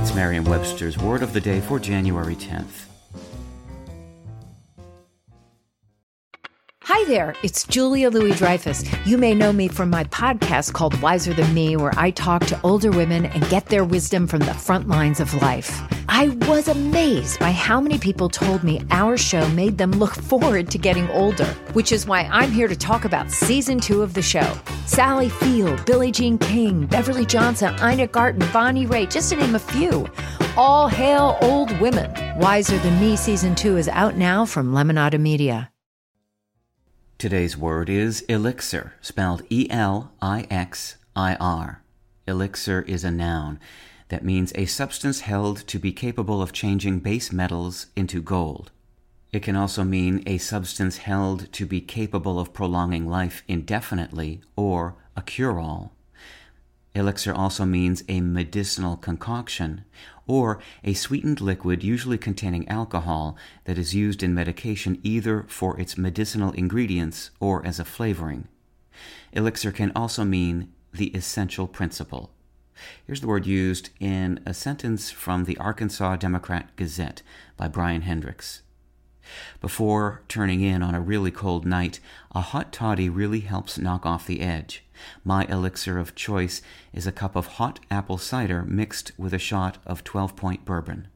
It's Merriam Webster's Word of the Day for January 10th. Hi there, it's Julia Louis Dreyfus. You may know me from my podcast called Wiser Than Me, where I talk to older women and get their wisdom from the front lines of life. I was amazed by how many people told me our show made them look forward to getting older, which is why I'm here to talk about season two of the show. Sally Field, Billie Jean King, Beverly Johnson, Ina Garten, Bonnie Raitt, just to name a few. All hail old women. Wiser Than Me season two is out now from Lemonada Media. Today's word is elixir, spelled E L I X I R. Elixir is a noun that means a substance held to be capable of changing base metals into gold. It can also mean a substance held to be capable of prolonging life indefinitely or a cure all. Elixir also means a medicinal concoction or a sweetened liquid usually containing alcohol that is used in medication either for its medicinal ingredients or as a flavoring. Elixir can also mean the essential principle. Here's the word used in a sentence from the Arkansas Democrat Gazette by Bryan Hendricks. Before turning in on a really cold night, a hot toddy really helps knock off the edge. My elixir of choice is a cup of hot apple cider mixed with a shot of 12 point bourbon.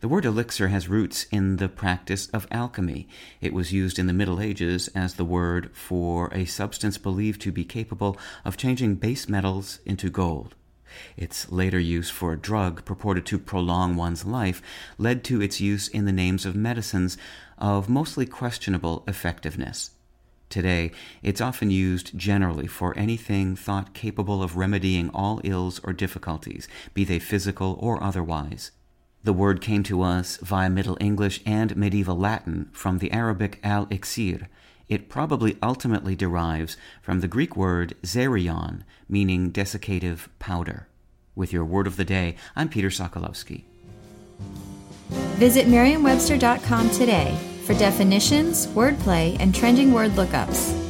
The word elixir has roots in the practice of alchemy. It was used in the Middle Ages as the word for a substance believed to be capable of changing base metals into gold. Its later use for a drug purported to prolong one's life led to its use in the names of medicines of mostly questionable effectiveness. Today, it's often used generally for anything thought capable of remedying all ills or difficulties, be they physical or otherwise. The word came to us via Middle English and medieval Latin from the Arabic al iksir. It probably ultimately derives from the Greek word xerion, meaning desiccative powder. With your word of the day, I'm Peter Sokolowski. Visit merriam-webster.com today for definitions, wordplay, and trending word lookups.